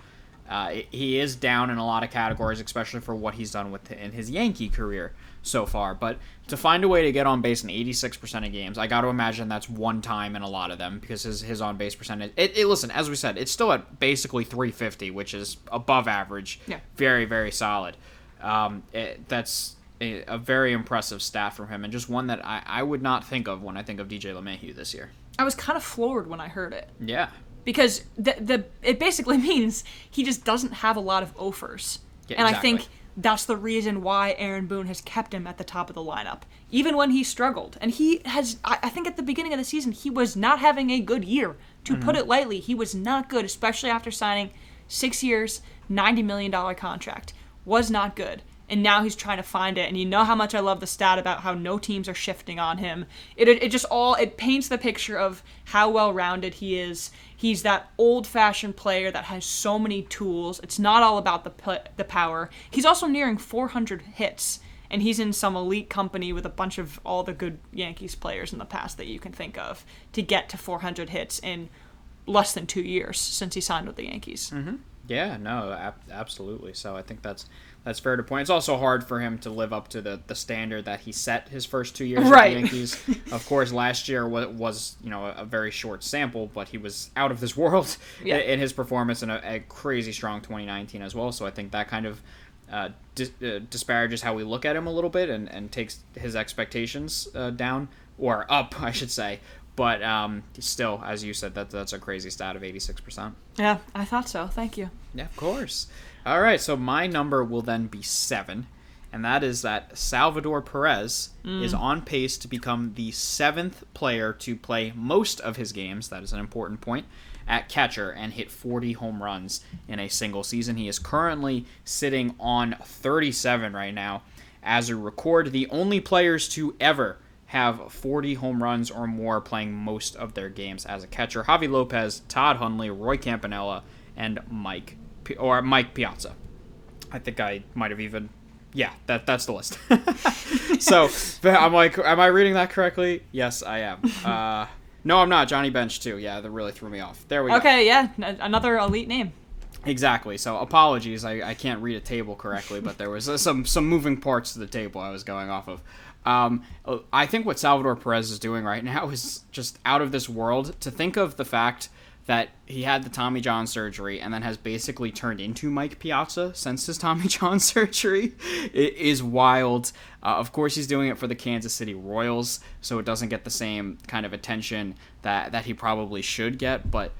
Uh, he is down in a lot of categories, especially for what he's done with in his Yankee career so far. But to find a way to get on base in 86% of games, I got to imagine that's one time in a lot of them because his, his on base percentage. It, it listen, as we said, it's still at basically 350, which is above average. Yeah. Very very solid. Um, it, that's a, a very impressive stat from him, and just one that I, I would not think of when I think of DJ LeMahieu this year. I was kind of floored when I heard it Yeah. because the the it basically means he just doesn't have a lot of offers. Yeah, and I think that's the reason why Aaron Boone has kept him at the top of the lineup, even when he struggled. And he has, I, think at the beginning of the season, he was not having a good year. To Mm-hmm. put it lightly, he was not good, especially after signing six years, $90 million contract. Was not good. And now he's trying to find it. And you know how much I love the stat about how no teams are shifting on him. It, it, just all, it paints the picture of how well rounded he is. He's that old fashioned player that has so many tools. It's not all about the the power. He's also nearing 400 hits, and he's in some elite company with a bunch of all the good Yankees players in the past that you can think of to get to 400 hits in less than two years since he signed with the Yankees. Mm-hmm. Yeah, no, ab- absolutely. So I think that's that's fair to point. It's also hard for him to live up to the, the standard that he set his first two years Right. with the Yankees. of course, last year was, was you know a very short sample, but he was out of this world Yeah. in his performance and a, a crazy strong 2019 as well. So I think that kind of uh, dis- uh, disparages how we look at him a little bit and, and takes his expectations uh, down or up, I should say. But um, still, as you said, that that's a crazy stat of 86 percent. Yeah, I thought so. Thank you. Yeah, of course. All right, so my number will then be seven, and that is that Salvador Perez hmm. is on pace to become the seventh player to play most of his games. That is an important point. At catcher and hit 40 home runs in a single season. He is currently sitting on 37 right now as a record. The only players to ever have 40 home runs or more playing most of their games as a catcher. Javi Lopez, Todd Hundley, Roy Campanella, and Mike Pi- or Mike Piazza. I think I might have even yeah, that that's the list. so I'm like, am I reading that correctly? Yes, I am. Uh, no, I'm not. Johnny Bench too. Yeah, that really threw me off. There we go. Okay, yeah, n- another elite name. Exactly. So apologies, I, I can't read a table correctly, but there was uh, some some moving parts to the table I was going off of. Um, I think what Salvador Perez is doing right now is just out of this world. To think of the fact that he had the Tommy John surgery and then has basically turned into Mike Piazza since his Tommy John surgery it is wild. Uh, of course, he's doing it for the Kansas City Royals, so it doesn't get the same kind of attention that that he probably should get, but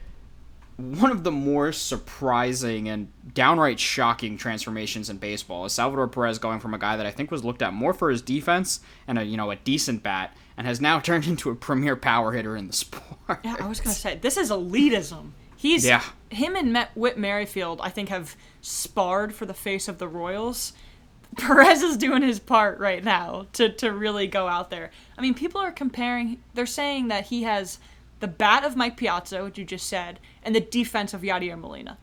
one of the more surprising and downright shocking transformations in baseball is Salvador Perez going from a guy that I think was looked at more for his defense and a you know a decent bat and has now turned into a premier power hitter in the sport. Yeah, I was gonna say this is elitism. He's Yeah. him and Met, Whit Merrifield. I think have sparred for the face of the Royals. Perez is doing his part right now to to really go out there. I mean, people are comparing. They're saying that he has the bat of Mike Piazza, which you just said, and the defense of Yadier Molina.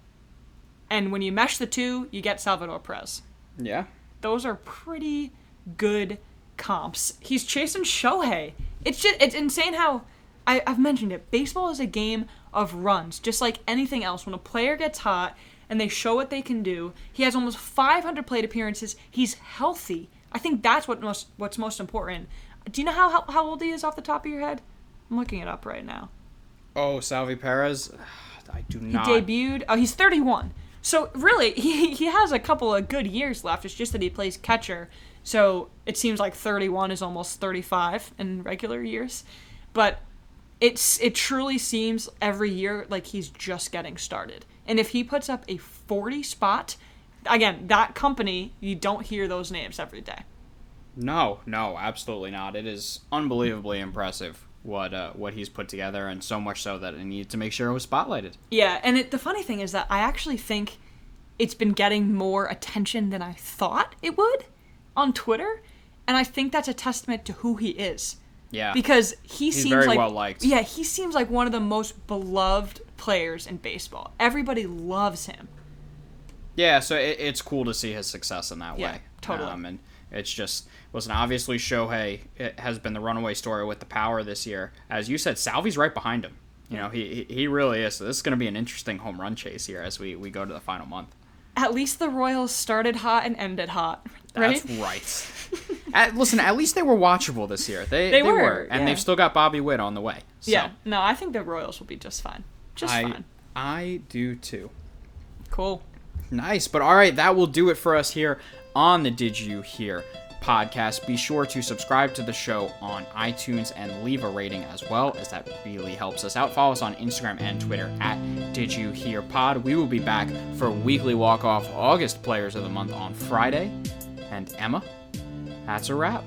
And when you mesh the two, you get Salvador Perez. Yeah. Those are pretty good comps. He's chasing Shohei. It's just it's insane how I, I've mentioned it. Baseball is a game of runs, just like anything else. When a player gets hot and they show what they can do, he has almost 500 plate appearances. He's healthy. I think that's what most what's most important. Do you know how, how how old he is off the top of your head? I'm looking it up right now. Oh, Salvi Perez. I do He debuted. Oh, he's 31. So really, he he has a couple of good years left. It's just that he plays catcher. So it seems like 31 is almost 35 in regular years, but it's it truly seems every year like he's just getting started. And if he puts up a 40 spot, again, that company you don't hear those names every day. No, no, absolutely not. It is unbelievably impressive what uh, what he's put together, and so much so that I needed to make sure it was spotlighted. Yeah, and it, the funny thing is that I actually think it's been getting more attention than I thought it would on Twitter, and I think that's a testament to who he is. Yeah, Because he seems very like well liked. Yeah, he seems like one of the most beloved players in baseball. Everybody loves him. yeah. So it, it's cool to see his success in that Yeah, way. totally. Um, and it's just listen. Obviously, Shohei it has been the runaway story with the power this year. As you said, Salvi's right behind him. You know, he he he really is. So this is going to be an interesting home run chase here as we we go to the final month. At least the Royals started hot and ended hot, right? That's right. at, listen, at least they were watchable this year. They They they, were, were, and yeah. they've still got Bobby Witt on the way. So Yeah. No, I think the Royals will be just fine. Just I fine. I do too. Cool. Nice. But all right, that will do it for us here on the Did You Hear podcast. Be sure to subscribe to the show on iTunes and leave a rating as well, as that really helps us out. Follow us on Instagram and Twitter at Did You Hear Pod. We will be back for weekly walk off August Players of the Month on Friday. And Emma, that's a wrap.